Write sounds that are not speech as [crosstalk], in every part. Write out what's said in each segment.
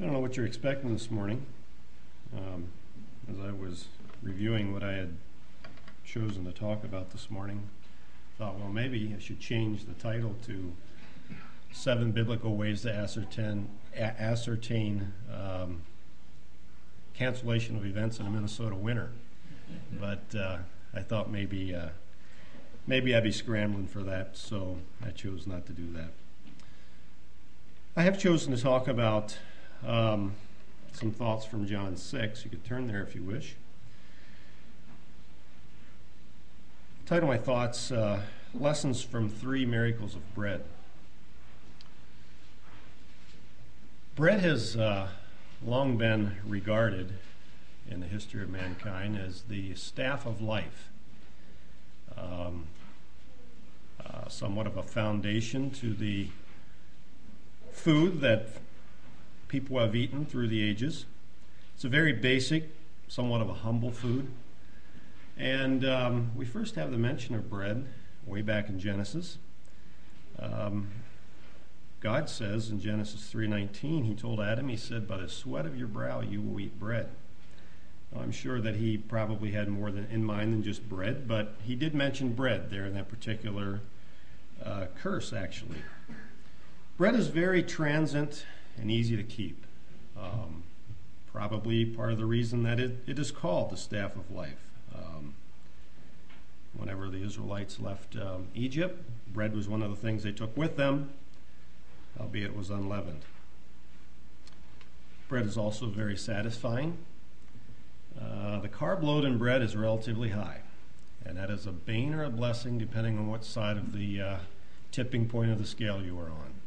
I don't know what you're expecting this morning. Um, as I was reviewing what I had chosen to talk about this morning, I thought, well, maybe I should change the title to Seven Biblical Ways to Ascertain, ascertain um, Cancellation of Events in a Minnesota Winter. But uh, I thought maybe, uh, maybe I'd be scrambling for that, so I chose not to do that. I have chosen to talk about um, some thoughts from John 6. You could turn there if you wish. Title my thoughts uh, Lessons from Three Miracles of Bread. Bread has uh, long been regarded in the history of mankind as the staff of life, um, uh, somewhat of a foundation to the food that people have eaten through the ages. It's a very basic, somewhat of a humble food. And um, we first have the mention of bread way back in Genesis. Um, God says in Genesis 3:19, He told Adam, He said, "By the sweat of your brow you will eat bread." I'm sure that He probably had more than in mind than just bread, but He did mention bread there in that particular uh, curse, actually. Bread is very transient and easy to keep. Um, probably part of the reason that it, it is called the staff of life. Um, whenever the Israelites left um, Egypt, bread was one of the things they took with them, albeit it was unleavened. Bread is also very satisfying. Uh, the carb load in bread is relatively high, and that is a bane or a blessing depending on what side of the uh, tipping point of the scale you are on.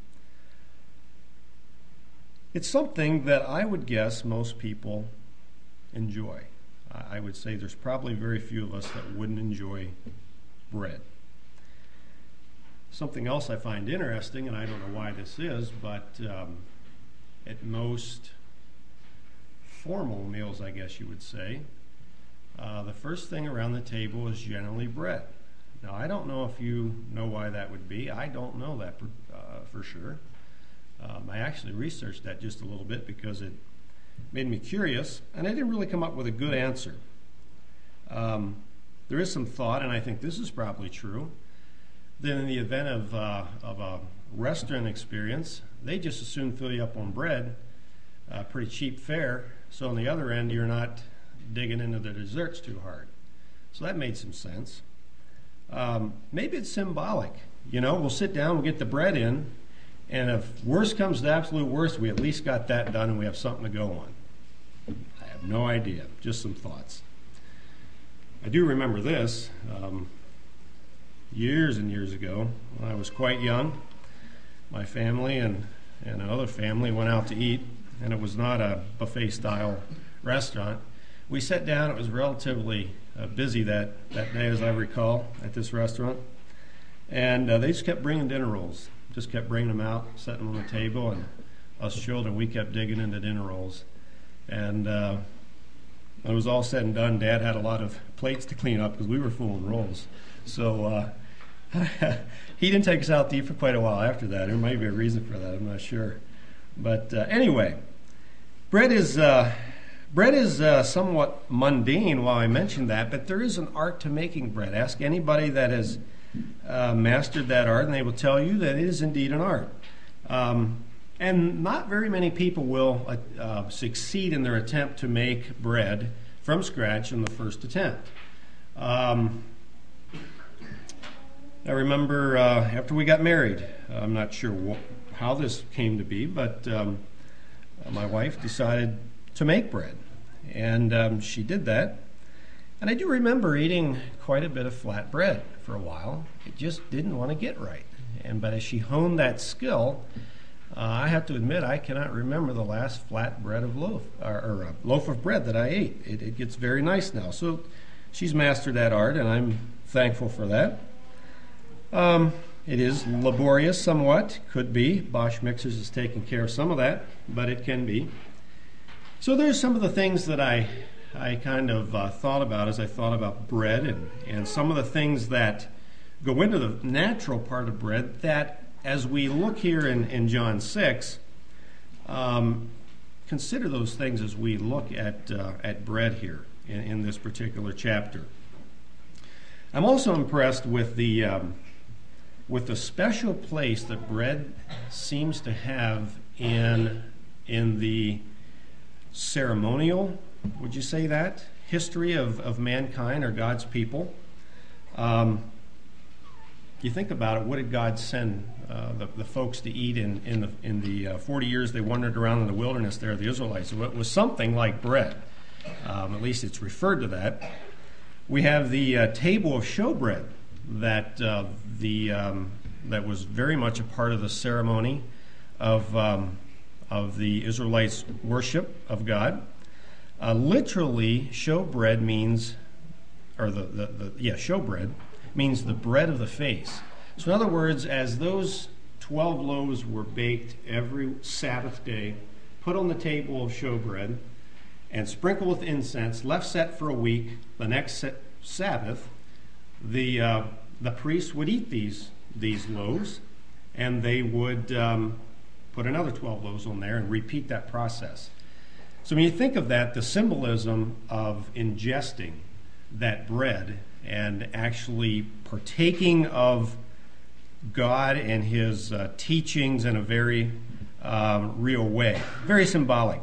It's something that I would guess most people enjoy. I would say there's probably very few of us that wouldn't enjoy bread. Something else I find interesting, and I don't know why this is, but um, at most formal meals, I guess you would say, uh, the first thing around the table is generally bread. Now, I don't know if you know why that would be. I don't know that uh, for sure. Um, I actually researched that just a little bit because it made me curious, and I didn't really come up with a good answer. Um, there is some thought, and I think this is probably true, that in the event of, uh, of a restaurant experience, they just as soon fill you up on bread, uh, pretty cheap fare, so on the other end, you're not digging into the desserts too hard. So that made some sense. Um, maybe it's symbolic. You know, we'll sit down, we'll get the bread in, and if worst comes to absolute worst, we at least got that done and we have something to go on. I have no idea, just some thoughts. I do remember this. Um, years and years ago, when I was quite young, my family and, and another family went out to eat, and it was not a buffet style restaurant. We sat down, it was relatively uh, busy that, that day, as I recall, at this restaurant, and uh, they just kept bringing dinner rolls just kept bringing them out, setting them on the table, and us children, we kept digging into dinner rolls. And uh, it was all said and done, Dad had a lot of plates to clean up because we were fooling rolls. So uh, [laughs] he didn't take us out to eat for quite a while after that. There might be a reason for that, I'm not sure. But uh, anyway, bread is. Uh, bread is uh, somewhat mundane while I mentioned that, but there is an art to making bread. Ask anybody that has mastered that art, and they will tell you that it is indeed an art. Um, and not very many people will uh, uh, succeed in their attempt to make bread from scratch in the first attempt. Um, I remember uh, after we got married, I'm not sure wh- how this came to be, but um, my wife decided to make bread. And um, she did that. And I do remember eating quite a bit of flat bread for a while. It just didn't want to get right. And but as she honed that skill, uh, I have to admit I cannot remember the last flat bread of loaf or, or a loaf of bread that I ate. It, it gets very nice now. So she's mastered that art, and I'm thankful for that. Um, it is laborious somewhat, could be. Bosch Mixers is taking care of some of that, but it can be. So there's some of the things that I I kind of uh, thought about as I thought about bread and, and some of the things that go into the natural part of bread that, as we look here in, in John 6, um, consider those things as we look at, uh, at bread here in, in, this particular chapter. I'm also impressed with the, um, with the special place that bread seems to have in, in the ceremonial, would you say that? History of, of mankind or God's people. Um, you think about it, what did God send uh, the, the, folks to eat in, in the, in the uh, 40 years they wandered around in the wilderness there, the Israelites? It was something like bread. Um, at least it's referred to that. We have the uh, table of showbread that, uh, the, um, that was very much a part of the ceremony of, um, of the Israelites' worship of God. Uh, literally, showbread means, or the, yeah, showbread means the bread of the face. So, in other words, as those 12 loaves were baked every Sabbath day, put on the table of showbread, and sprinkled with incense, left set for a week, the next Sabbath, the, uh, the priest would eat these, these loaves, and they would um, put another 12 loaves on there and repeat that process. So when you think of that, the symbolism of ingesting that bread and actually partaking of God and His uh, teachings in a very um, real way, very symbolic,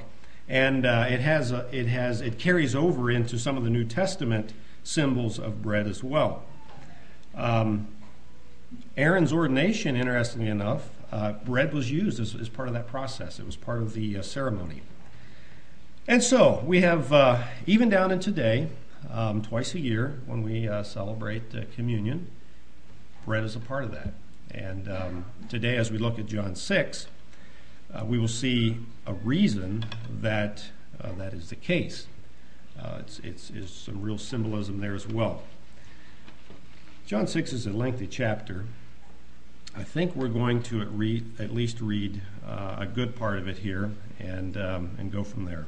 and uh, it has a, it has it carries over into some of the New Testament symbols of bread as well. Um, Aaron's ordination, interestingly enough, uh, bread was used as, as, part of that process. It was part of the uh, ceremony. And so we have, uh, even down in today, um, twice a year when we uh, celebrate uh, communion. Bread is a part of that. And um, today, as we look at John 6, uh, we will see a reason that uh, that is the case. Uh, it's, it's, it's some real symbolism there as well. John 6 is a lengthy chapter. I think we're going to at, read, at least read a good part of it here and, um, and go from there.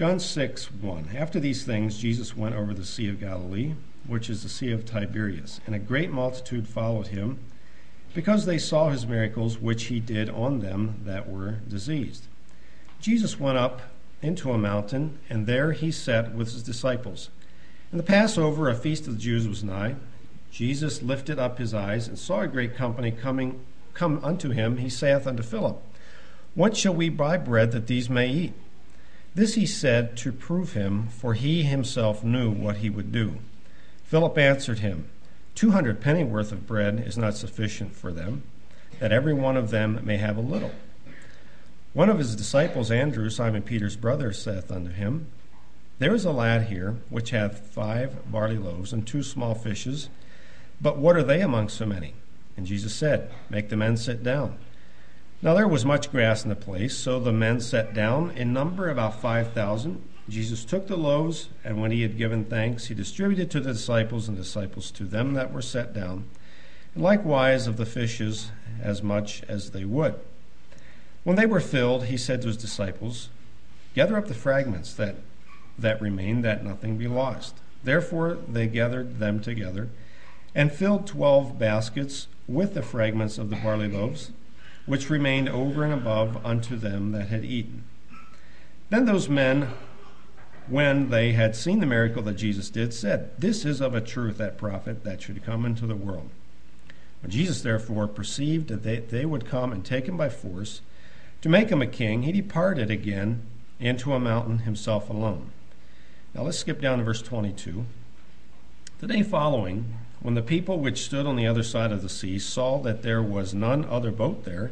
John 6, 1. After these things, Jesus went over the Sea of Galilee, which is the Sea of Tiberias, and a great multitude followed him, because they saw his miracles which he did on them that were diseased. Jesus went up into a mountain, and there he sat with his disciples. And the Passover, a feast of the Jews, was nigh. Jesus lifted up his eyes and saw a great company coming come unto him. He saith unto Philip, What shall we buy bread that these may eat? This he said to prove him, for he himself knew what he would do. Philip answered him, Two hundred pennyworth of bread is not sufficient for them, that every one of them may have a little. One of his disciples, Andrew, Simon Peter's brother, saith unto him, There is a lad here which hath five barley loaves and two small fishes, but what are they among so many? And Jesus said, Make the men sit down. Now there was much grass in the place, so the men sat down, in number about five thousand. Jesus took the loaves, and when he had given thanks, he distributed to the disciples, and disciples to them that were set down, and likewise of the fishes as much as they would. When they were filled, he said to his disciples, Gather up the fragments that, that remain, that nothing be lost. Therefore they gathered them together, and filled twelve baskets with the fragments of the barley loaves which remained over and above unto them that had eaten. Then those men, when they had seen the miracle that Jesus did, said, This is of a truth that prophet that should come into the world. When Jesus therefore perceived that they, they would come and take him by force to make him a king, he departed again into a mountain himself alone. Now let's skip down to verse 22. The day following, when the people which stood on the other side of the sea saw that there was none other boat there,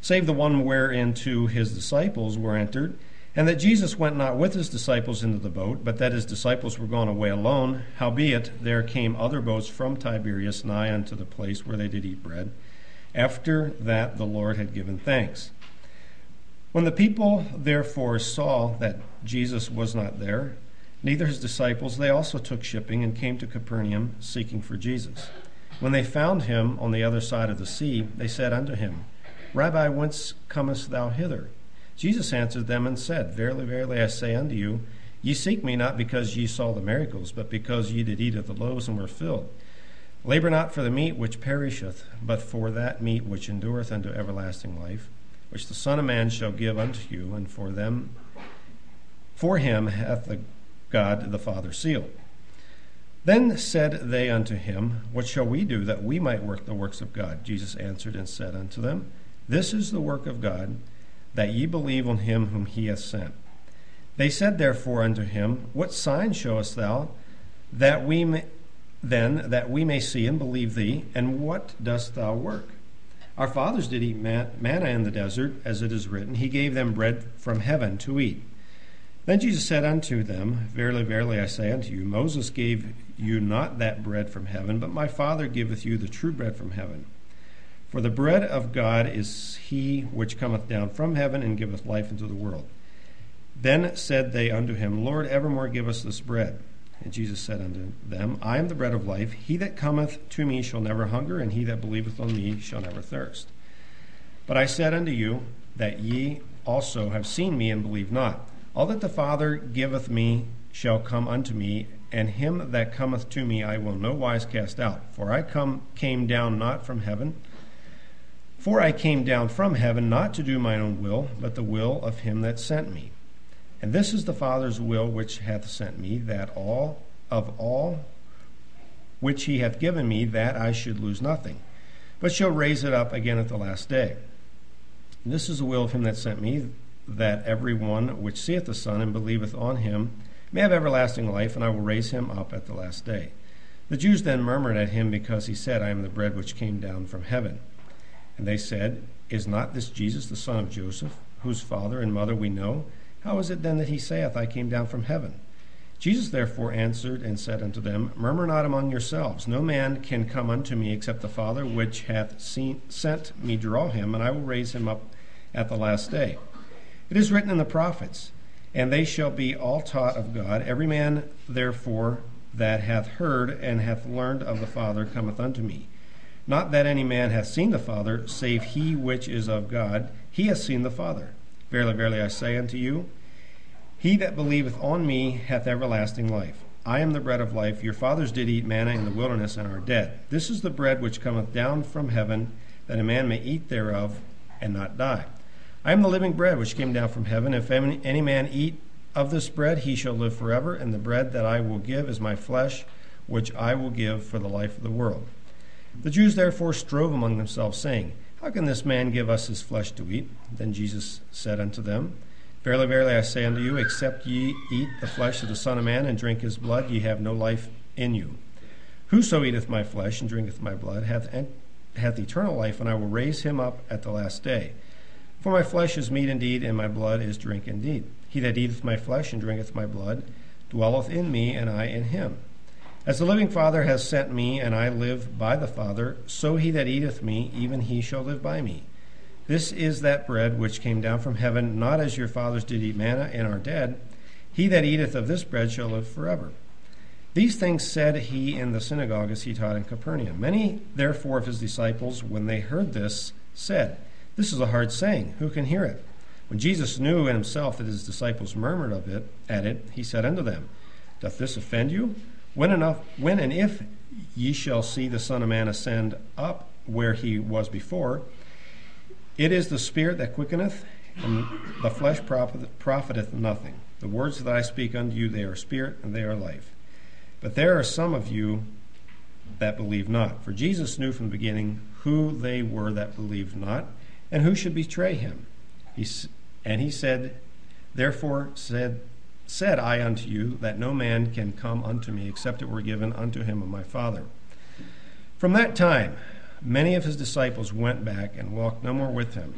save the one wherein two his disciples were entered, and that Jesus went not with his disciples into the boat, but that his disciples were gone away alone, howbeit there came other boats from Tiberias nigh unto the place where they did eat bread, after that the Lord had given thanks. When the people therefore saw that Jesus was not there, neither his disciples, they also took shipping and came to Capernaum seeking for Jesus. When they found him on the other side of the sea, they said unto him, Rabbi, whence comest thou hither? Jesus answered them and said, Verily, verily, I say unto you, ye seek me not because ye saw the miracles, but because ye did eat of the loaves and were filled. Labor not for the meat which perisheth, but for that meat which endureth unto everlasting life which the Son of Man shall give unto you, and for them, for him hath the God the Father sealed. Then said they unto him, What shall we do that we might work the works of God? Jesus answered and said unto them, This is the work of God, that ye believe on him whom he hath sent. They said therefore unto him, What sign showest thou, that we may, then that we may see and believe thee, and what dost thou work? Our fathers did eat manna in the desert, as it is written, He gave them bread from heaven to eat. Then Jesus said unto them, Verily, verily, I say unto you, Moses gave you not that bread from heaven, but my Father giveth you the true bread from heaven. For the bread of God is he which cometh down from heaven and giveth life unto the world. Then said they unto him, Lord, evermore give us this bread. And Jesus said unto them, I am the bread of life. He that cometh to me shall never hunger, and he that believeth on me shall never thirst. But I said unto you that ye also have seen me and believe not. All that the Father giveth me shall come unto me, and him that cometh to me I will no wise cast out. For I come came down not from heaven, for I came down from heaven not to do mine own will, but the will of him that sent me. And this is the Father's will which hath sent me, that all of all which he hath given me, that I should lose nothing, but shall raise it up again at the last day. And this is the will of him that sent me, that every one which seeth the Son and believeth on him may have everlasting life, and I will raise him up at the last day. The Jews then murmured at him because he said, I am the bread which came down from heaven. And they said, Is not this Jesus the son of Joseph, whose father and mother we know? How is it then that he saith, I came down from heaven? Jesus therefore answered and said unto them, Murmur not among yourselves. No man can come unto me except the Father which hath seen, sent me draw him, and I will raise him up at the last day. It is written in the prophets, and they shall be all taught of God. Every man, therefore, that hath heard and hath learned of the Father cometh unto me. Not that any man hath seen the Father, save he which is of God. He hath seen the Father. Verily, verily, I say unto you, he that believeth on me hath everlasting life. I am the bread of life. Your fathers did eat manna in the wilderness and are dead. This is the bread which cometh down from heaven, that a man may eat thereof and not die. I am the living bread which came down from heaven. If any man eat of this bread, he shall live forever. And the bread that I will give is my flesh, which I will give for the life of the world. The Jews therefore strove among themselves, saying, How can this man give us his flesh to eat? Then Jesus said unto them, Verily, verily, I say unto you, except ye eat the flesh of the Son of Man and drink his blood, ye have no life in you. Whoso eateth my flesh and drinketh my blood hath, hath eternal life, and I will raise him up at the last day. For my flesh is meat indeed, and my blood is drink indeed. He that eateth my flesh and drinketh my blood dwelleth in me, and I in him. As the living Father has sent me, and I live by the Father, so he that eateth me, even he shall live by me. This is that bread which came down from heaven, not as your fathers did eat manna and are dead. He that eateth of this bread shall live forever. These things said he in the synagogue as he taught in Capernaum. Many, therefore, of his disciples, when they heard this, said, this is a hard saying. Who can hear it? When Jesus knew in himself that his disciples murmured of it at it, he said unto them, Doth this offend you? When enough when and if ye shall see the Son of Man ascend up where he was before, it is the Spirit that quickeneth, and the flesh profiteth nothing. The words that I speak unto you, they are spirit and they are life. But there are some of you that believe not. For Jesus knew from the beginning who they were that believed not and who should betray him? He, and he said, Therefore said, said I unto you, that no man can come unto me except it were given unto him of my Father. From that time, many of his disciples went back and walked no more with him.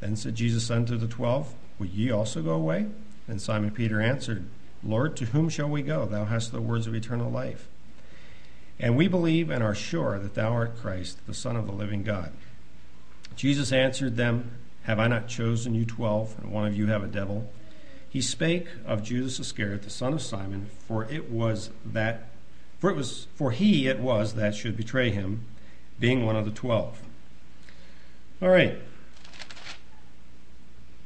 Then said Jesus unto the twelve, Will ye also go away? And Simon Peter answered, Lord, to whom shall we go? Thou hast the words of eternal life. And we believe and are sure that thou art Christ, the Son of the living God. Jesus answered them, Have I not chosen you twelve, and one of you have a devil? He spake of Judas Iscariot, the son of Simon, for it was that for it was for he it was that should betray him, being one of the twelve. All right.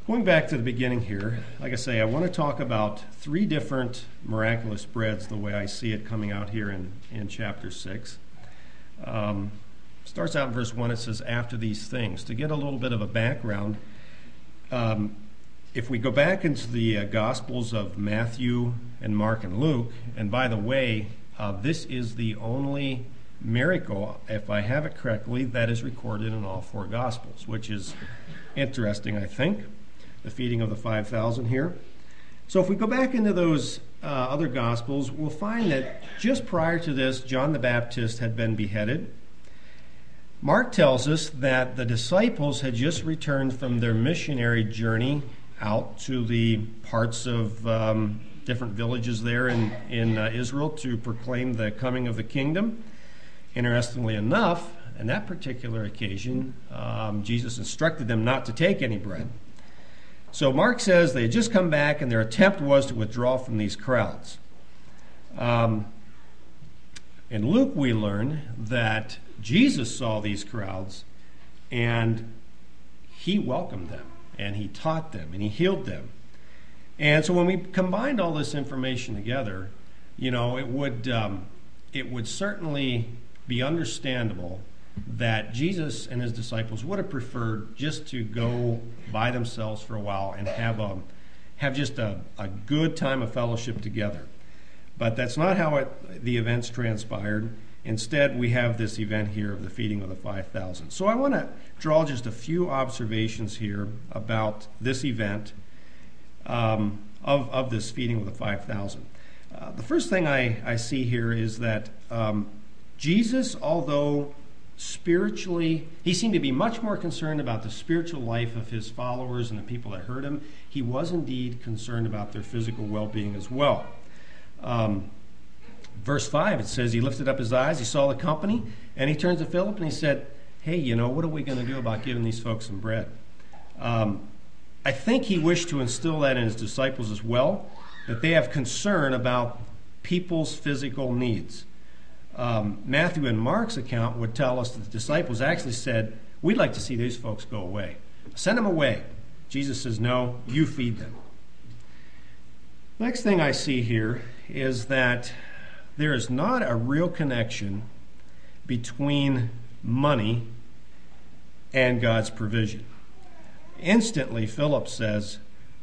Going back to the beginning here, like I say, I want to talk about three different miraculous breads the way I see it coming out here in, in chapter 6. Um, starts out in verse 1, it says, After these things. To get a little bit of a background, um, if we go back into the uh, Gospels of Matthew and Mark and Luke, and by the way, uh, this is the only miracle, if I have it correctly, that is recorded in all four Gospels, which is interesting, I think. The feeding of the 5,000 here. So if we go back into those uh, other Gospels, we'll find that just prior to this, John the Baptist had been beheaded. Mark tells us that the disciples had just returned from their missionary journey out to the parts of um, different villages there in, in uh, Israel to proclaim the coming of the kingdom. Interestingly enough, on that particular occasion, um, Jesus instructed them not to take any bread. So Mark says they had just come back and their attempt was to withdraw from these crowds. Um, in Luke, we learn that Jesus saw these crowds and he welcomed them and he taught them and he healed them. And so when we combined all this information together, you know, it would um, it would certainly be understandable that Jesus and his disciples would have preferred just to go by themselves for a while and have a have just a, a good time of fellowship together. But that's not how it, the events transpired. Instead, we have this event here of the feeding of the 5,000. So I want to draw just a few observations here about this event um, of, of this feeding of the 5,000. Uh, the first thing I, I see here is that um, Jesus, although spiritually, he seemed to be much more concerned about the spiritual life of his followers and the people that heard him. He was indeed concerned about their physical well being as well. Um, verse 5, it says, He lifted up his eyes, he saw the company, and he turns to Philip and he said, Hey, you know, what are we going to do about giving these folks some bread? Um, I think he wished to instill that in his disciples as well, that they have concern about people's physical needs. Um, Matthew and Mark's account would tell us that the disciples actually said, We'd like to see these folks go away. Send them away. Jesus says, No, you feed them. Next thing I see here is that there is not a real connection between money and God's provision. Instantly, Philip says,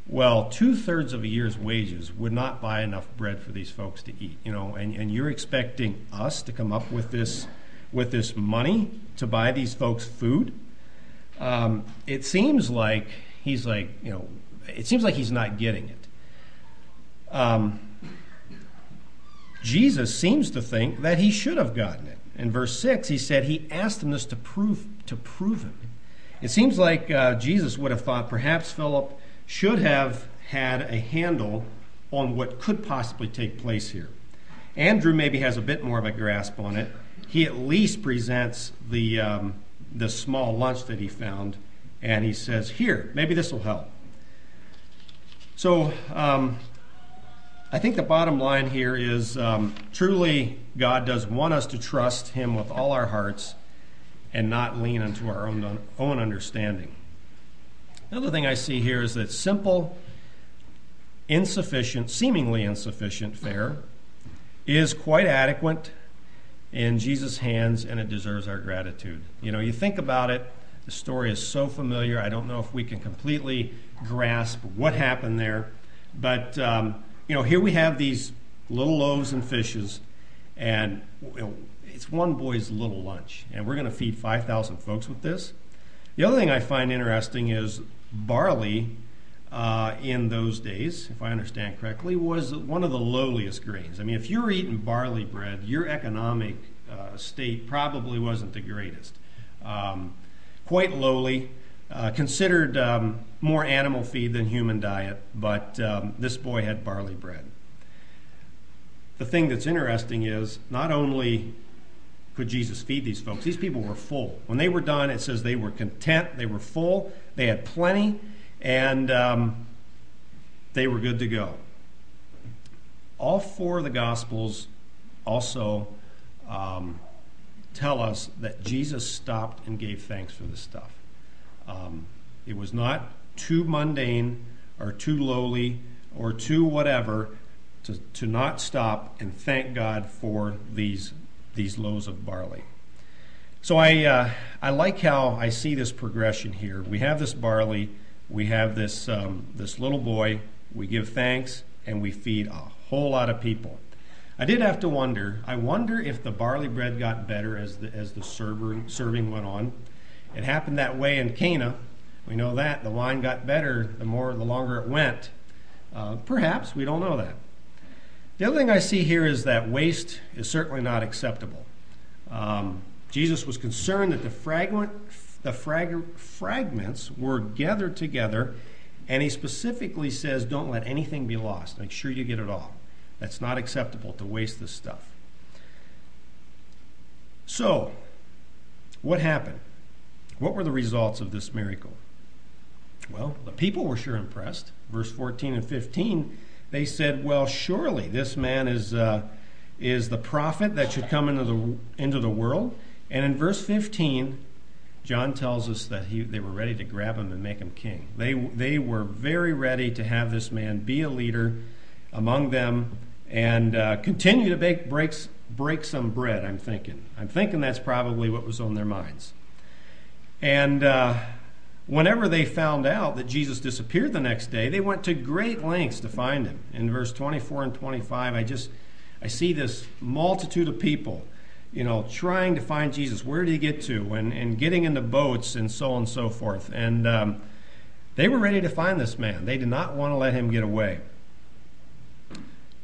Well, two thirds of a year's wages would not buy enough bread for these folks to eat. You know, and, and you're expecting us to come up with this with this money to buy these folks food. Um, it seems like he's like, you know, it seems like he's not getting it. Um, Jesus seems to think that he should have gotten it. In verse 6, he said he asked them this to prove, to prove him. It seems like uh, Jesus would have thought perhaps Philip should have had a handle on what could possibly take place here. Andrew maybe has a bit more of a grasp on it. He at least presents the, um, the small lunch that he found, and he says, Here, maybe this will help. So um, I think the bottom line here is um, truly God does want us to trust Him with all our hearts and not lean into our own, own understanding. Another thing I see here is that simple, insufficient, seemingly insufficient fare is quite adequate in Jesus' hands and it deserves our gratitude. You know, you think about it, the story is so familiar. I don't know if we can completely grasp what happened there, but um, you know, here we have these little loaves and fishes, and you know, it's one boy's little lunch, and we're going to feed 5,000 folks with this. The other thing I find interesting is barley uh, in those days, if I understand correctly, was one of the lowliest grains. I mean, if you're eating barley bread, your economic uh, state probably wasn't the greatest. Um, quite lowly, uh, considered um, more animal feed than human diet, but um, this boy had barley bread. The thing that's interesting is not only could Jesus feed these folks, these people were full. When they were done, it says they were content, they were full, they had plenty, and um, they were good to go. All four of the Gospels also um, tell us that Jesus stopped and gave thanks for this stuff. Um, it was not too mundane or too lowly or too whatever to, to not stop and thank God for these, these loaves of barley. So I, uh, I like how I see this progression here. We have this barley, we have this, um, this little boy, we give thanks, and we feed a whole lot of people. I did have to wonder. I wonder if the barley bread got better as the as the server, serving went on. It happened that way in Cana. We know that the wine got better the more the longer it went. Uh, perhaps we don't know that. The other thing I see here is that waste is certainly not acceptable. Um, Jesus was concerned that the fragment, the frag- fragments were gathered together, and he specifically says, "Don't let anything be lost. Make sure you get it all." That's not acceptable to waste this stuff. So, what happened? What were the results of this miracle? Well, the people were sure impressed. Verse 14 and 15, they said, Well, surely this man is, uh, is the prophet that should come into the, into the world. And in verse 15, John tells us that he, they were ready to grab him and make him king. They, they were very ready to have this man be a leader among them and uh, continue to bake, break, break some bread, I'm thinking. I'm thinking that's probably what was on their minds. And uh, whenever they found out that Jesus disappeared the next day, they went to great lengths to find him. In verse 24 and 25, I just I see this multitude of people, you know, trying to find Jesus. Where did he get to? And, and getting into boats and so on and so forth. And um, they were ready to find this man. They did not want to let him get away.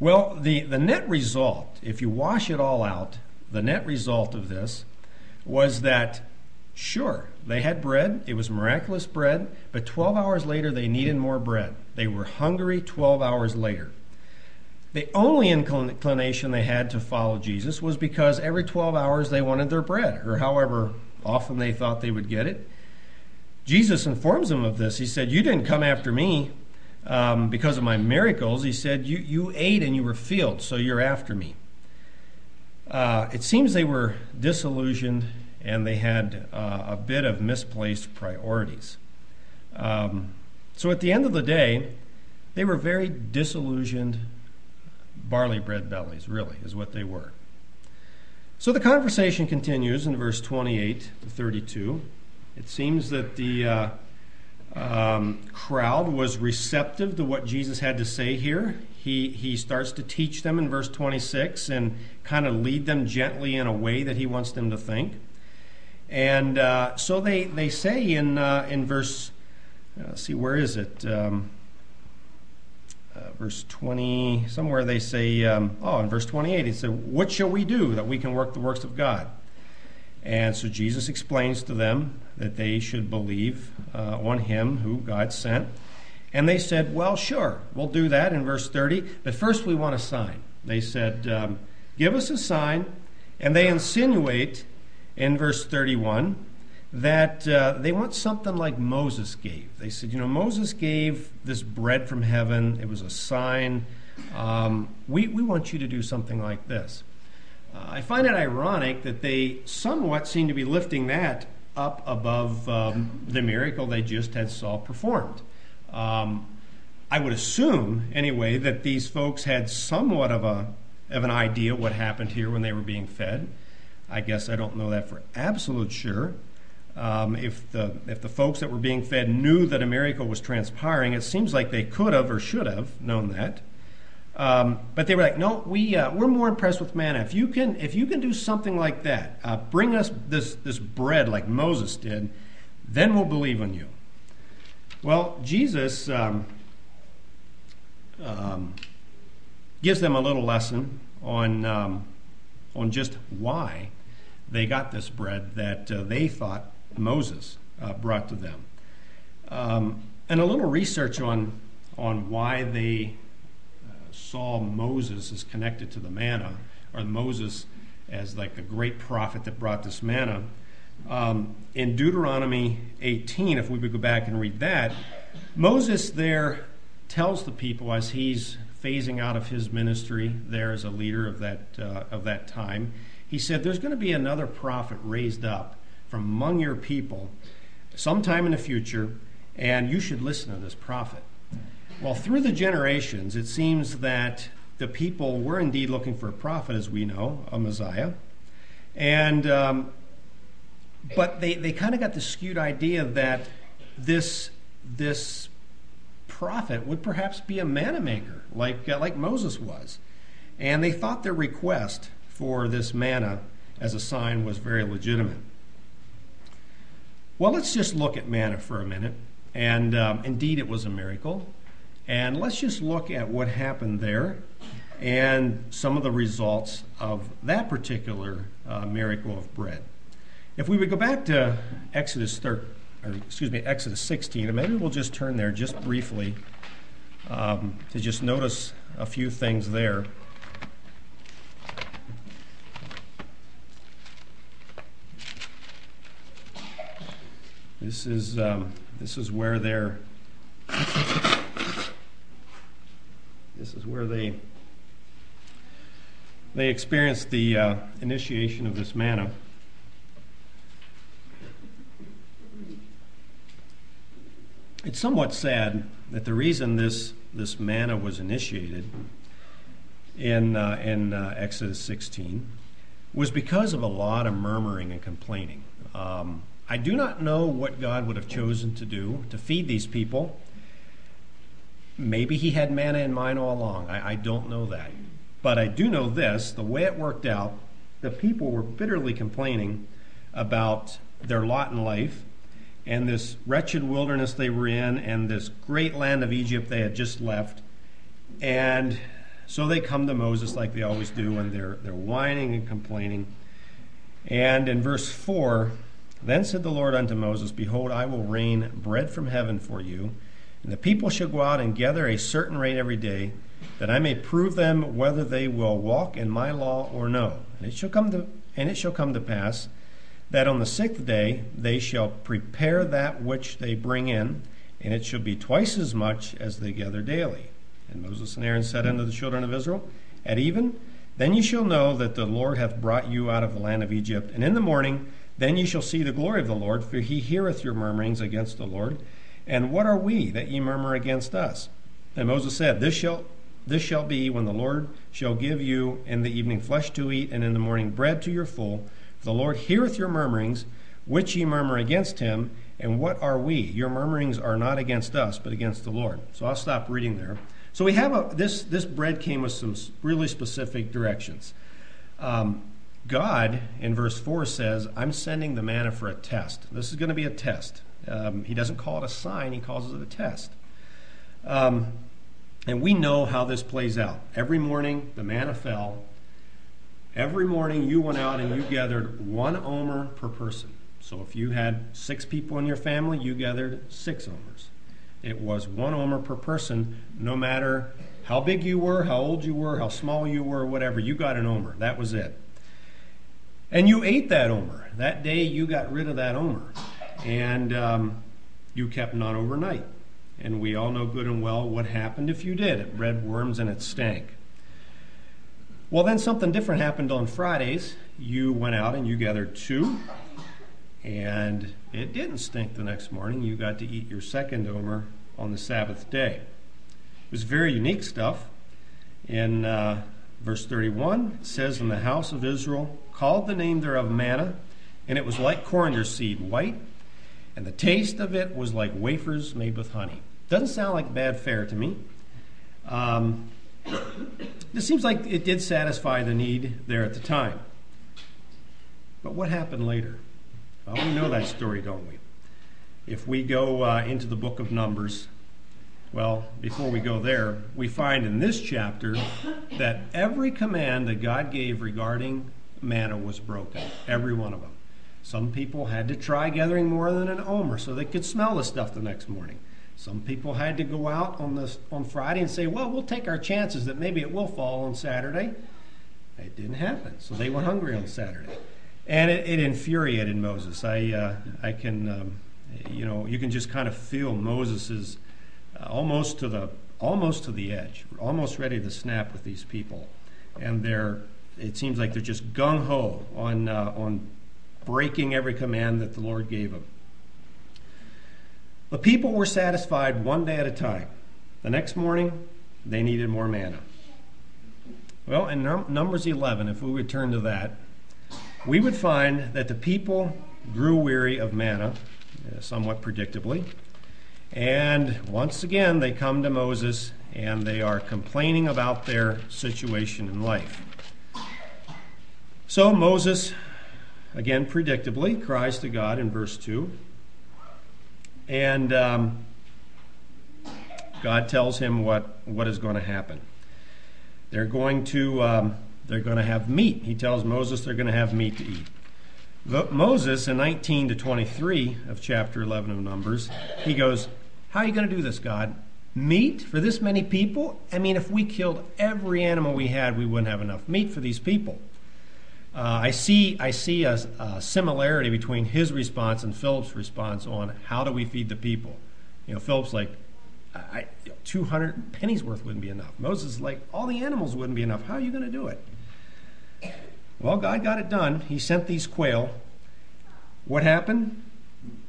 Well, the, the net result, if you wash it all out, the net result of this was that, sure, they had bread. It was miraculous bread, but 12 hours later they needed more bread. They were hungry 12 hours later. The only inclination they had to follow Jesus was because every 12 hours they wanted their bread, or however often they thought they would get it. Jesus informs them of this. He said, You didn't come after me um, because of my miracles. He said, you, you ate and you were filled, so you're after me. Uh, it seems they were disillusioned and they had uh, a bit of misplaced priorities. Um, so at the end of the day, they were very disillusioned barley bread bellies, really, is what they were. So the conversation continues in verse 28 to 32. It seems that the uh, um, crowd was receptive to what Jesus had to say here. He, he starts to teach them in verse 26 and kind of lead them gently in a way that he wants them to think. And uh, so they, they say in, uh, in verse, uh, see, where is it? Um, uh, verse 20, somewhere they say, um, oh, in verse 28, he said, What shall we do that we can work the works of God? And so Jesus explains to them that they should believe uh, on him who God sent. And they said, Well, sure, we'll do that in verse 30, but first we want a sign. They said, um, Give us a sign. And they insinuate in verse 31 that uh, they want something like Moses gave. They said, You know, Moses gave this bread from heaven, it was a sign. Um, we, we want you to do something like this. Uh, I find it ironic that they somewhat seem to be lifting that up above um, the miracle they just had saw performed. Um, I would assume, anyway, that these folks had somewhat of a of an idea what happened here when they were being fed. I guess I don't know that for absolute sure. Um, if the if the folks that were being fed knew that a miracle was transpiring, it seems like they could have or should have known that. Um, but they were like, no, we uh, we're more impressed with manna. If you can if you can do something like that, uh, bring us this bread like Moses did, then we'll believe in you. Well, Jesus um, gives them a little lesson on on just why they got this bread that uh, they thought Moses uh, brought to them, um, and a little research on on why they saw Moses as connected to the manna, or Moses as like the great prophet that brought this manna. Um, in Deuteronomy 18, if we would go back and read that, Moses there tells the people as he's phasing out of his ministry there as a leader of that uh, of that time, he said, "There's going to be another prophet raised up from among your people sometime in the future, and you should listen to this prophet." Well, through the generations, it seems that the people were indeed looking for a prophet, as we know, a Messiah. And, um, but they, they kind of got the skewed idea that this this prophet would perhaps be a manna maker, like, uh, like Moses was. And they thought their request for this manna as a sign was very legitimate. Well, let's just look at manna for a minute. And um, indeed, it was a miracle. And let's just look at what happened there and some of the results of that particular uh, miracle of bread. If we would go back to Exodus 13, or excuse me, Exodus 16, and maybe we'll just turn there just briefly um, to just notice a few things there. This is um, this is where they're this is where they experienced the uh, initiation of this manna. It's somewhat sad that the reason this this manna was initiated in uh, in uh, Exodus 16 was because of a lot of murmuring and complaining. I do not know what God would have chosen to do to feed these people. Maybe He had manna in mind all along. I, I don't know that. But I do know this the way it worked out, the people were bitterly complaining about their lot in life and this wretched wilderness they were in and this great land of Egypt they had just left. And so they come to Moses like they always do, and they're, they're whining and complaining. And in verse 4, then said the Lord unto Moses, Behold, I will rain bread from heaven for you, and the people shall go out and gather a certain rain every day, that I may prove them whether they will walk in my law or no. And it shall come to, and it shall come to pass that on the sixth day they shall prepare that which they bring in, and it shall be twice as much as they gather daily. And Moses and Aaron said unto the children of Israel, At even, then ye shall know that the Lord hath brought you out of the land of Egypt. And in the morning, then ye shall see the glory of the Lord, for he heareth your murmurings against the Lord. And what are we that ye murmur against us? And Moses said, This shall this shall be when the Lord shall give you in the evening flesh to eat, and in the morning bread to your full For the Lord heareth your murmurings, which ye murmur against him. And what are we? Your murmurings are not against us, but against the Lord. So I'll stop reading there. So we have a, this, this bread came with some really specific directions. Um, God, in verse 4, says, I'm sending the manna for a test. This is going to be a test. Um, he doesn't call it a sign, he calls it a test. Um, and we know how this plays out. Every morning, the manna fell, Every morning you went out and you gathered one omer per person. So if you had six people in your family, you gathered six omers. It was one omer per person, no matter how big you were, how old you were, how small you were, whatever, you got an omer. That was it. And you ate that omer. That day you got rid of that omer. And um, you kept none overnight. And we all know good and well what happened if you did. It bred worms and it stank. Well, then something different happened on Fridays. You went out and you gathered two, and it didn't stink the next morning. You got to eat your second omer on the Sabbath day. It was very unique stuff. In uh, verse 31, it says, In the house of Israel called the name thereof manna, and it was like coriander seed, white, and the taste of it was like wafers made with honey. Doesn't sound like bad fare to me. Um, this seems like it did satisfy the need there at the time. But what happened later? Well, we know that story, don't we? If we go uh, into the book of Numbers, well, before we go there, we find in this chapter that every command that God gave regarding manna was broken, every one of them. Some people had to try gathering more than an omer so they could smell the stuff the next morning. Some people had to go out on this on Friday and say, "Well, we'll take our chances that maybe it will fall on Saturday." It didn't happen, so they went hungry on Saturday, and it, it infuriated Moses. I uh, I can um, you know you can just kind of feel Moses's uh, almost to the almost to the edge, almost ready to snap with these people, and they're it seems like they're just gung ho on uh, on breaking every command that the Lord gave them. The people were satisfied one day at a time. The next morning, they needed more manna. Well, in num- Numbers 11, if we return to that, we would find that the people grew weary of manna, uh, somewhat predictably, And once again, they come to Moses and they are complaining about their situation in life. So Moses, again, predictably, cries to God in verse 2. And um, God tells him what, what is going to happen. They're going to um, they're going to have meat. He tells Moses they're going to have meat to eat. But Moses, in 19 to 23 of chapter 11 of Numbers, he goes, How are you going to do this, God? Meat for this many people? I mean, if we killed every animal we had, we wouldn't have enough meat for these people. Uh, I see, I see a, a, similarity between his response and Philip's response on how do we feed the people. You know, Philip's like, I, 200 pennies worth wouldn't be enough. Moses is like, all the animals wouldn't be enough. How are you going to do it? Well, God got it done. He sent these quail. What happened?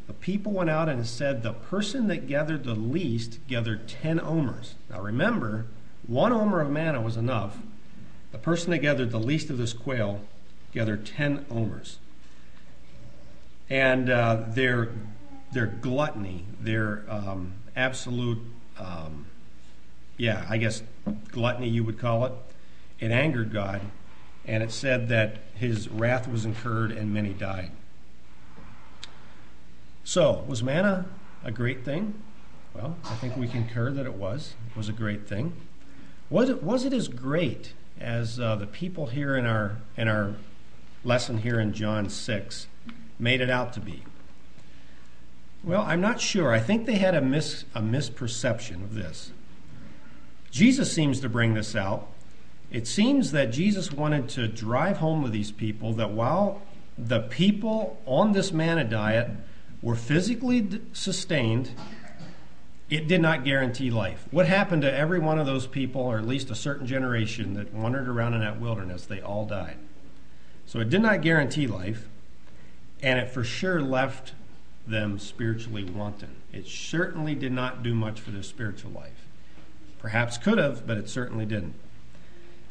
The people went out and said the person that gathered the least gathered 10 omers. Now remember, one omer of manna was enough. The person that gathered the least of this quail gathered 10 omers. And uh, their, their gluttony, their um, absolute, um, yeah, I guess gluttony you would call it, it angered God and it said that his wrath was incurred and many died. So, was manna a great thing? Well, I think we concur that it was. It was a great thing. Was it, was it as great as uh, the people here in our, in our lesson here in John 6 made it out to be? Well, I'm not sure. I think they had a, mis, a misperception of this. Jesus seems to bring this out it seems that Jesus wanted to drive home with these people that while the people on this manna diet were physically sustained, it did not guarantee life. What happened to every one of those people, or at least a certain generation that wandered around in that wilderness? They all died. So it did not guarantee life, and it for sure left them spiritually wanton. It certainly did not do much for their spiritual life. Perhaps could have, but it certainly didn't.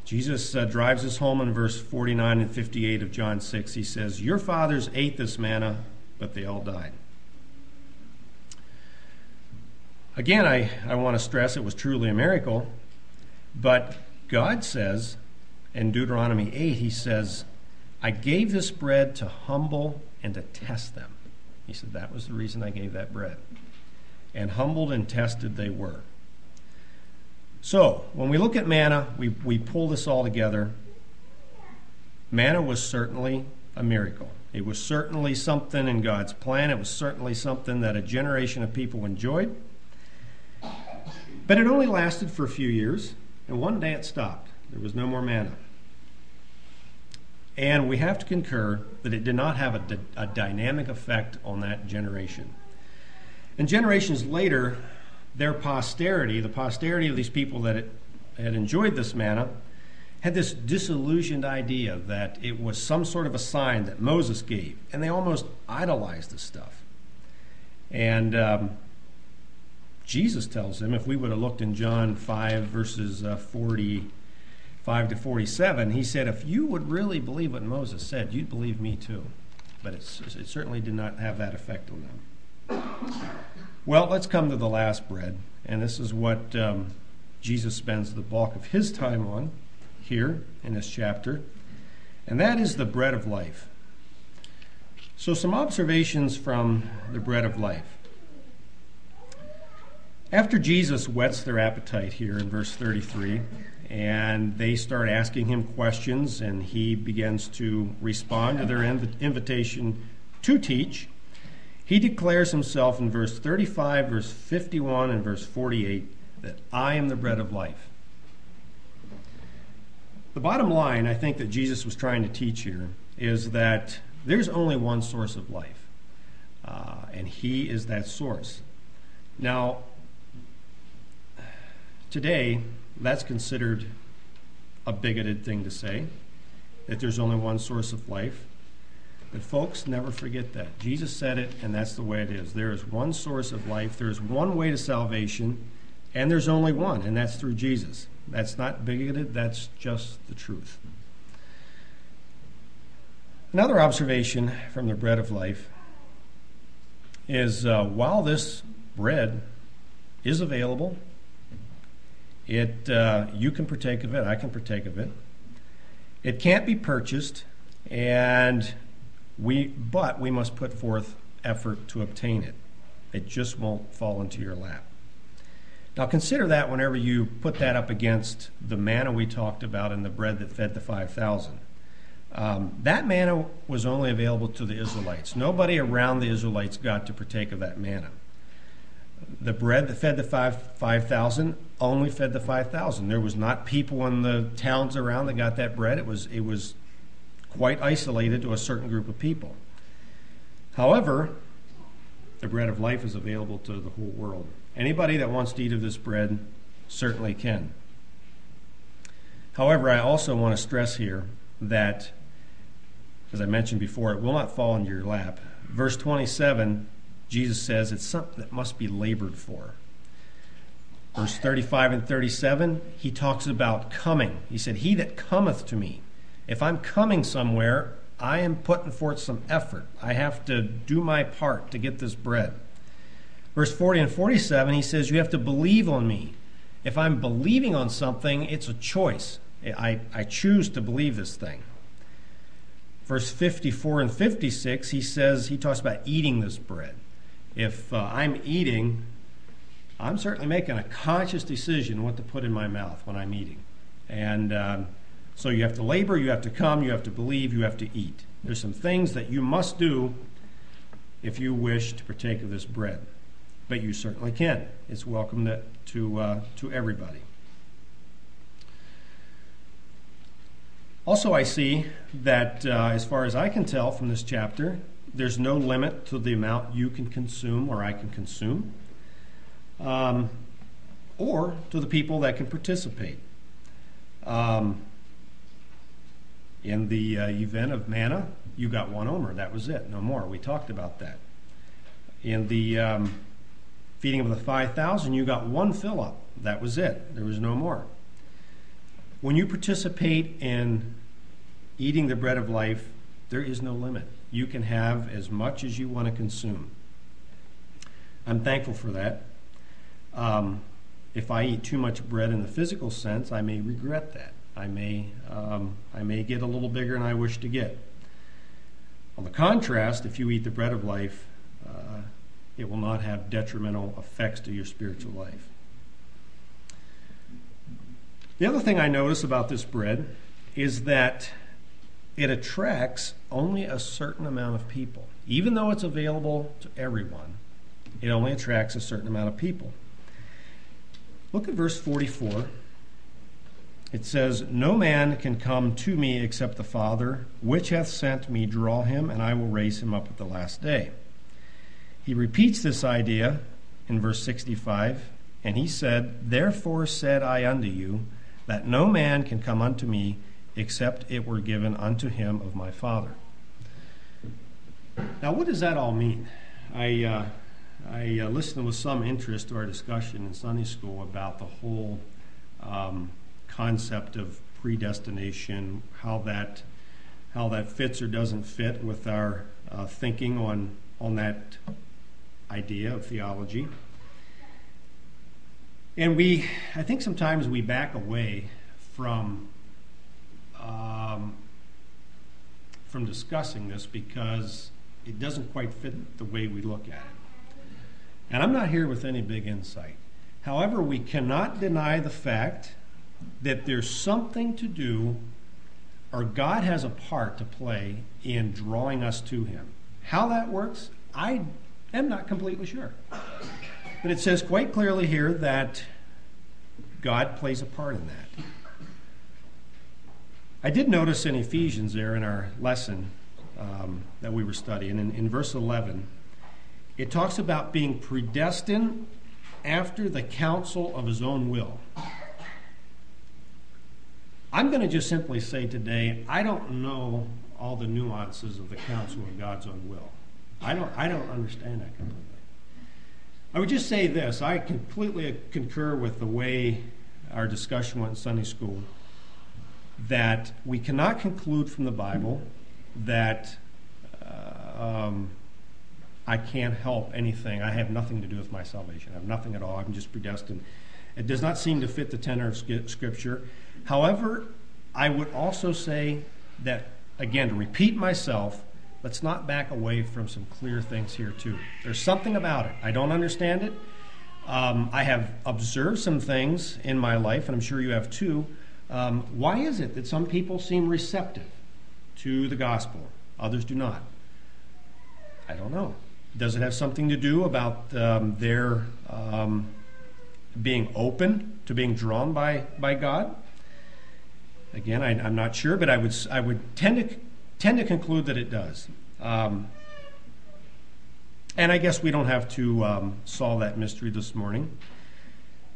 Jesus uh, drives us home in verse 49 and 58 of John 6. He says, Your fathers ate this manna, but they all died. Again, I, I want to stress it was truly a miracle, but God says in Deuteronomy 8, He says, I gave this bread to humble and to test them. He said, That was the reason I gave that bread. And humbled and tested they were. So, when we look at manna, we, we pull this all together. Manna was certainly a miracle. It was certainly something in God's plan. It was certainly something that a generation of people enjoyed. But it only lasted for a few years, and one day it stopped. There was no more manna. And we have to concur that it did not have a, dynamic effect on that generation. And generations later, their posterity, the posterity of these people that had enjoyed this manna, had this disillusioned idea that it was some sort of a sign that Moses gave, and they almost idolized this stuff. And um, Jesus tells them, if we would have looked in John 5, verses uh, 45 to 47, he said, If you would really believe what Moses said, you'd believe me too. But it certainly did not have that effect on them. Well, let's come to the last bread, and this is what um, Jesus spends the bulk of his time on here in this chapter, and that is the bread of life. So, some observations from the bread of life. After Jesus whets their appetite here in verse 33, and they start asking him questions, and he begins to respond to their inv- invitation to teach. He declares himself in verse 35, verse 51, and verse 48 that I am the bread of life. The bottom line, I think, that Jesus was trying to teach here is that there's only one source of life, uh, and He is that source. Now, today, that's considered a bigoted thing to say, that there's only one source of life. But folks, never forget that. Jesus said it, and that's the way it is. There is one source of life, there is one way to salvation, and there's only one, and that's through Jesus. That's not bigoted, that's just the truth. Another observation from the bread of life is uh, while this bread is available. It, uh, you can partake of it, I can partake of it. It can't be purchased, and we, but we must put forth effort to obtain it. It just won't fall into your lap. Now consider that whenever you put that up against the manna we talked about and the bread that fed the 5,000. Um, that manna was only available to the Israelites. Nobody around the Israelites got to partake of that manna. The bread that fed the 5,000 5, only fed the 5,000. There was not people in the towns around that got that bread. It was, it was quite isolated to a certain group of people. However, the bread of life is available to the whole world. Anybody that wants to eat of this bread certainly can. However, I also want to stress here that, as I mentioned before, it will not fall into your lap. Verse 27, Jesus says it's something that must be labored for. Verse 35 and 37, he talks about coming. He said, He that cometh to me. If I'm coming somewhere, I am putting forth some effort. I have to do my part to get this bread. Verse 40 and 47, he says, You have to believe on me. If I'm believing on something, it's a choice. I, I choose to believe this thing. Verse 54 and 56, he says, he talks about eating this bread. If uh, I'm eating, I'm certainly making a conscious decision what to put in my mouth when I'm eating. And um, so you have to labor, you have to come, you have to believe, you have to eat. There's some things that you must do if you wish to partake of this bread but you certainly can. It's welcome to, to, uh, to everybody. Also, I see that, uh, as far as I can tell from this chapter, there's no limit to the amount you can consume or I can consume, um, or to the people that can participate. Um, in the uh, event of manna, you got one omer. That was it. No more. We talked about that. In the um, feeding of the 5,000, you got one fill up. That was it. There was no more. When you participate in eating the bread of life, there is no limit. You can have as much as you want to consume. I'm thankful for that. Um, if I eat too much bread in the physical sense, I may regret that. I may, um, I may get a little bigger than I wish to get. On the contrast, if you eat the bread of life, uh, it will not have detrimental effects to your spiritual life. The other thing I notice about this bread is that it attracts only a certain amount of people. Even though it's available to everyone, it only attracts a certain amount of people. Look at verse 44. It says, No man can come to me except the Father, which hath sent me, draw him, and I will raise him up at the last day. He repeats this idea in verse 65, and he said, Therefore said I unto you, that no man can come unto me except it were given unto him of my Father. Now, what does that all mean? I, uh, I uh, listened with some interest to our discussion in Sunday school about the whole um, concept of predestination, how that, how that fits or doesn't fit with our uh, thinking on, on that idea of theology. And we, I think sometimes we back away from Um, from discussing this because it doesn't quite fit the way we look at it. And I'm not here with any big insight. However, we cannot deny the fact that there's something to do, or God has a part to play in drawing us to Him. How that works, I am not completely sure. But it says quite clearly here that God plays a part in that. I did notice in Ephesians there in our lesson um, that we were studying, in, in verse 11, it talks about being predestined after the counsel of his own will. I'm going to just simply say today, I don't know all the nuances of the counsel of God's own will. I don't, I don't understand that completely. I would just say this I completely concur with the way our discussion went in Sunday school that we cannot conclude from the Bible that um, I can't help anything. I have nothing to do with my salvation. I have nothing at all. I'm just predestined. It does not seem to fit the tenor of Scripture. However, I would also say that, again, to repeat myself, let's not back away from some clear things here, too. There's something about it. I don't understand it. Um, I have observed some things in my life, and I'm sure you have too. Um, why is it that some people seem receptive to the gospel, others do not? I don't know. Does it have something to do about um, their um, being open to being drawn by, by God? Again, I, am not sure, but I would, I would tend, to, tend to conclude that it does. Um, and I guess we don't have to um, solve that mystery this morning.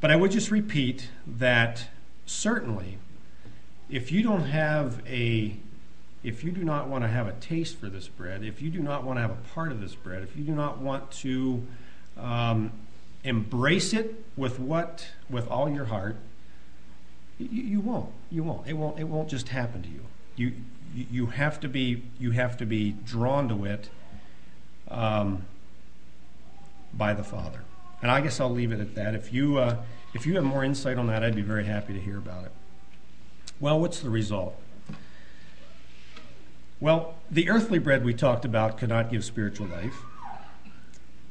But I would just repeat that certainly, if you don't have a, if you do not want to have a taste for this bread, if you do not want to have a part of this bread, if you do not want to um, embrace it with what, with all your heart, you, you won't. You won't. It won't. It won't just happen to you. You you have to be you have to be drawn to it um, by the Father. And I guess I'll leave it at that. If you uh, if you have more insight on that, I'd be very happy to hear about it. Well, what's the result? Well, the earthly bread we talked about could not give spiritual life.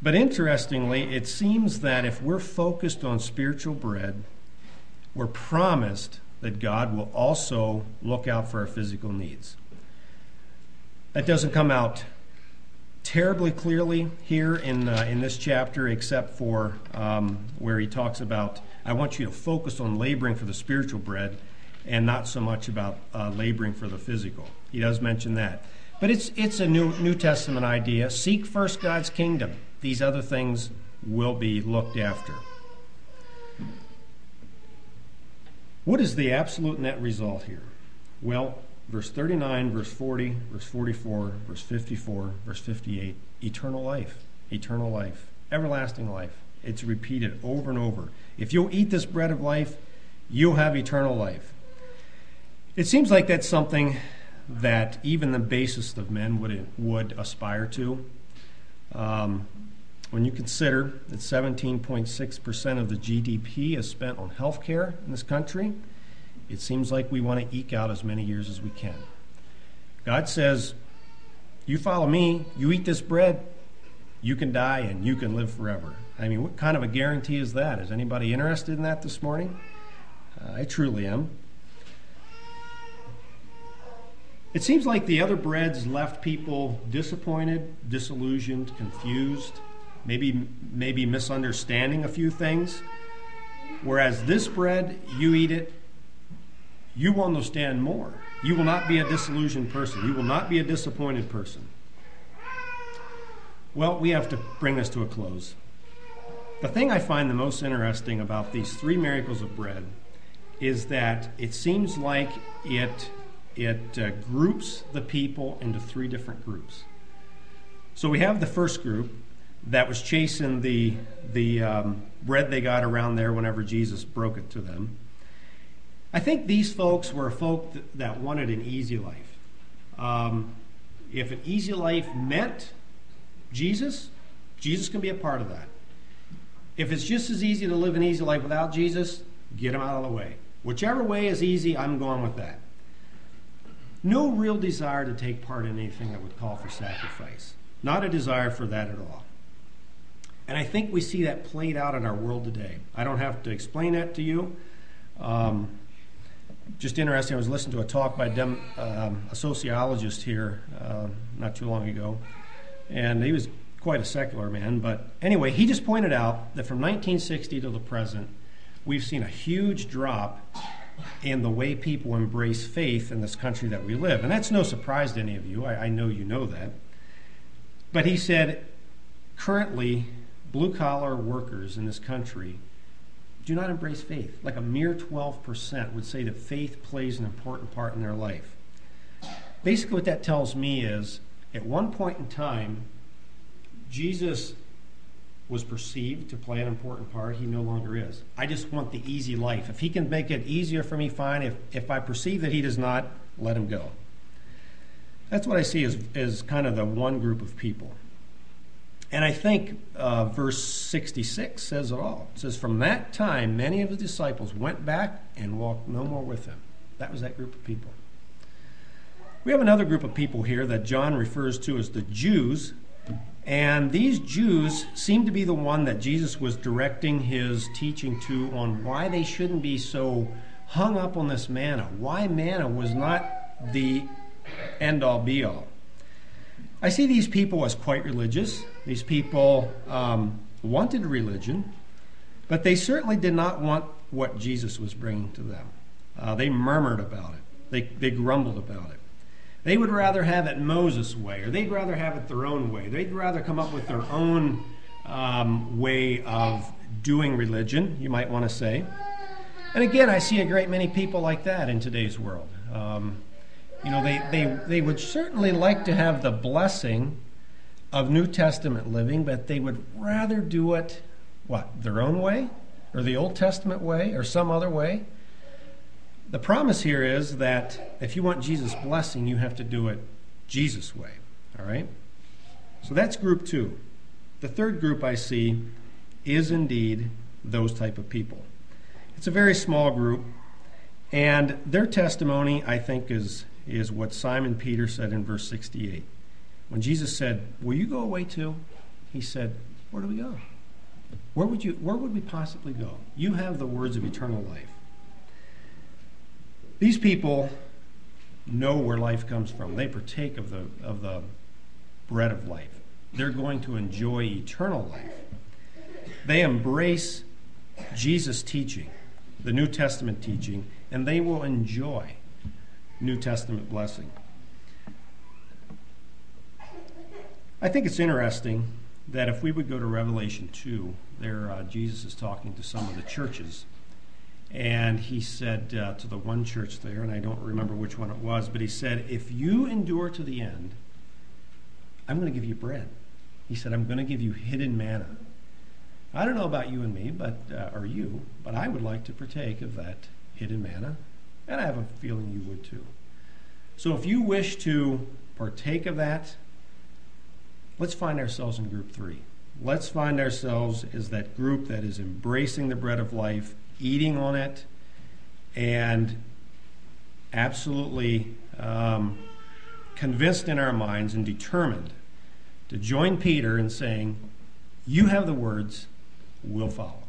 But interestingly, it seems that if we're focused on spiritual bread, we're promised that God will also look out for our physical needs. That doesn't come out terribly clearly here in, uh, in this chapter, except for um, where he talks about, I want you to focus on laboring for the spiritual bread and not so much about uh, laboring for the physical. He does mention that. But it's, it's a New, New Testament idea. Seek first God's kingdom. These other things will be looked after. What is the absolute net result here? Well, verse 39, verse 40, verse 44, verse 54, verse 58 eternal life, eternal life, everlasting life. It's repeated over and over. If you'll eat this bread of life, you'll have eternal life. It seems like that's something that even the basest of men would, would aspire to. Um, when you consider that 17.6% of the GDP is spent on health care in this country, it seems like we want to eke out as many years as we can. God says, You follow me, you eat this bread, you can die and you can live forever. I mean, what kind of a guarantee is that? Is anybody interested in that this morning? Uh, I truly am. It seems like the other breads left people disappointed, disillusioned, confused maybe maybe misunderstanding a few things. Whereas this bread, you eat it, you will understand more. You will not be a disillusioned person. You will not be a disappointed person. Well, we have to bring this to a close. The thing I find the most interesting about these three miracles of bread is that it seems like it it uh, groups the people into three different groups. So we have the first group, that was chasing the, the um, bread they got around there whenever Jesus broke it to them. I think these folks were folk that, wanted an easy life. Um, if an easy life meant Jesus, Jesus can be a part of that. If it's just as easy to live an easy life without Jesus, get him out of the way. Whichever way is easy, I'm going with that. No real desire to take part in anything that would call for sacrifice. Not a desire for that at all. And I think we see that played out in our world today. I don't have to explain that to you. Um, just interesting, I was listening to a talk by Dem, um, a sociologist here uh, not too long ago, and he was quite a secular man. But anyway, he just pointed out that from 1960 to the present, we've seen a huge drop in the way people embrace faith in this country that we live. And that's no surprise to any of you. I, I know you know that. But he said, currently, blue collar workers in this country do not embrace faith. Like a mere 12% would say that faith plays an important part in their life. Basically, what that tells me is at one point in time, Jesus was perceived to play an important part. He no longer is. I just want the easy life. If he can make it easier for me, fine. If, if I perceive that he does not, let him go. That's what I see as, as kind of the one group of people. And I think uh, verse 66 says it all. It says, From that time, many of the disciples went back and walked no more with him. That was that group of people. We have another group of people here that John refers to as the Jews. And these Jews seem to be the one that Jesus was directing his teaching to on why they shouldn't be so hung up on this manna, why manna was not the end all be all. I see these people as quite religious. These people um, wanted religion, but they certainly did not want what Jesus was bringing to them. Uh, they murmured about it, they, they grumbled about it. They would rather have it Moses' way, or they'd rather have it their own way. They'd rather come up with their own um, way of doing religion, you might want to say. And again, I see a great many people like that in today's world. Um, you know, they, they, they would certainly like to have the blessing of New Testament living, but they would rather do it, what, their own way? Or the Old Testament way? Or some other way? The promise here is that if you want Jesus' blessing, you have to do it Jesus' way. All right? So that's group two. The third group I see is indeed those type of people. It's a very small group, and their testimony, I think, is, is what Simon Peter said in verse 68. When Jesus said, Will you go away too? He said, Where do we go? Where would, you, where would we possibly go? You have the words of eternal life. These people know where life comes from. They partake of the, of the bread of life. They're going to enjoy eternal life. They embrace Jesus' teaching the New Testament teaching, and they will enjoy New Testament blessing. I think it's interesting that if we would go to Revelation 2, there uh, Jesus is talking to some of the churches. And he said uh, to the one church there, and I don't remember which one it was, but he said, If you endure to the end, I'm going to give you bread. He said, I'm going to give you hidden manna. I don't know about you and me, but uh, or you, but I would like to partake of that hidden manna, and I have a feeling you would too. So if you wish to partake of that, let's find ourselves in group three. Let's find ourselves as that group that is embracing the bread of life, eating on it, and absolutely um, convinced in our minds and determined to join Peter in saying, You have the words, we'll follow.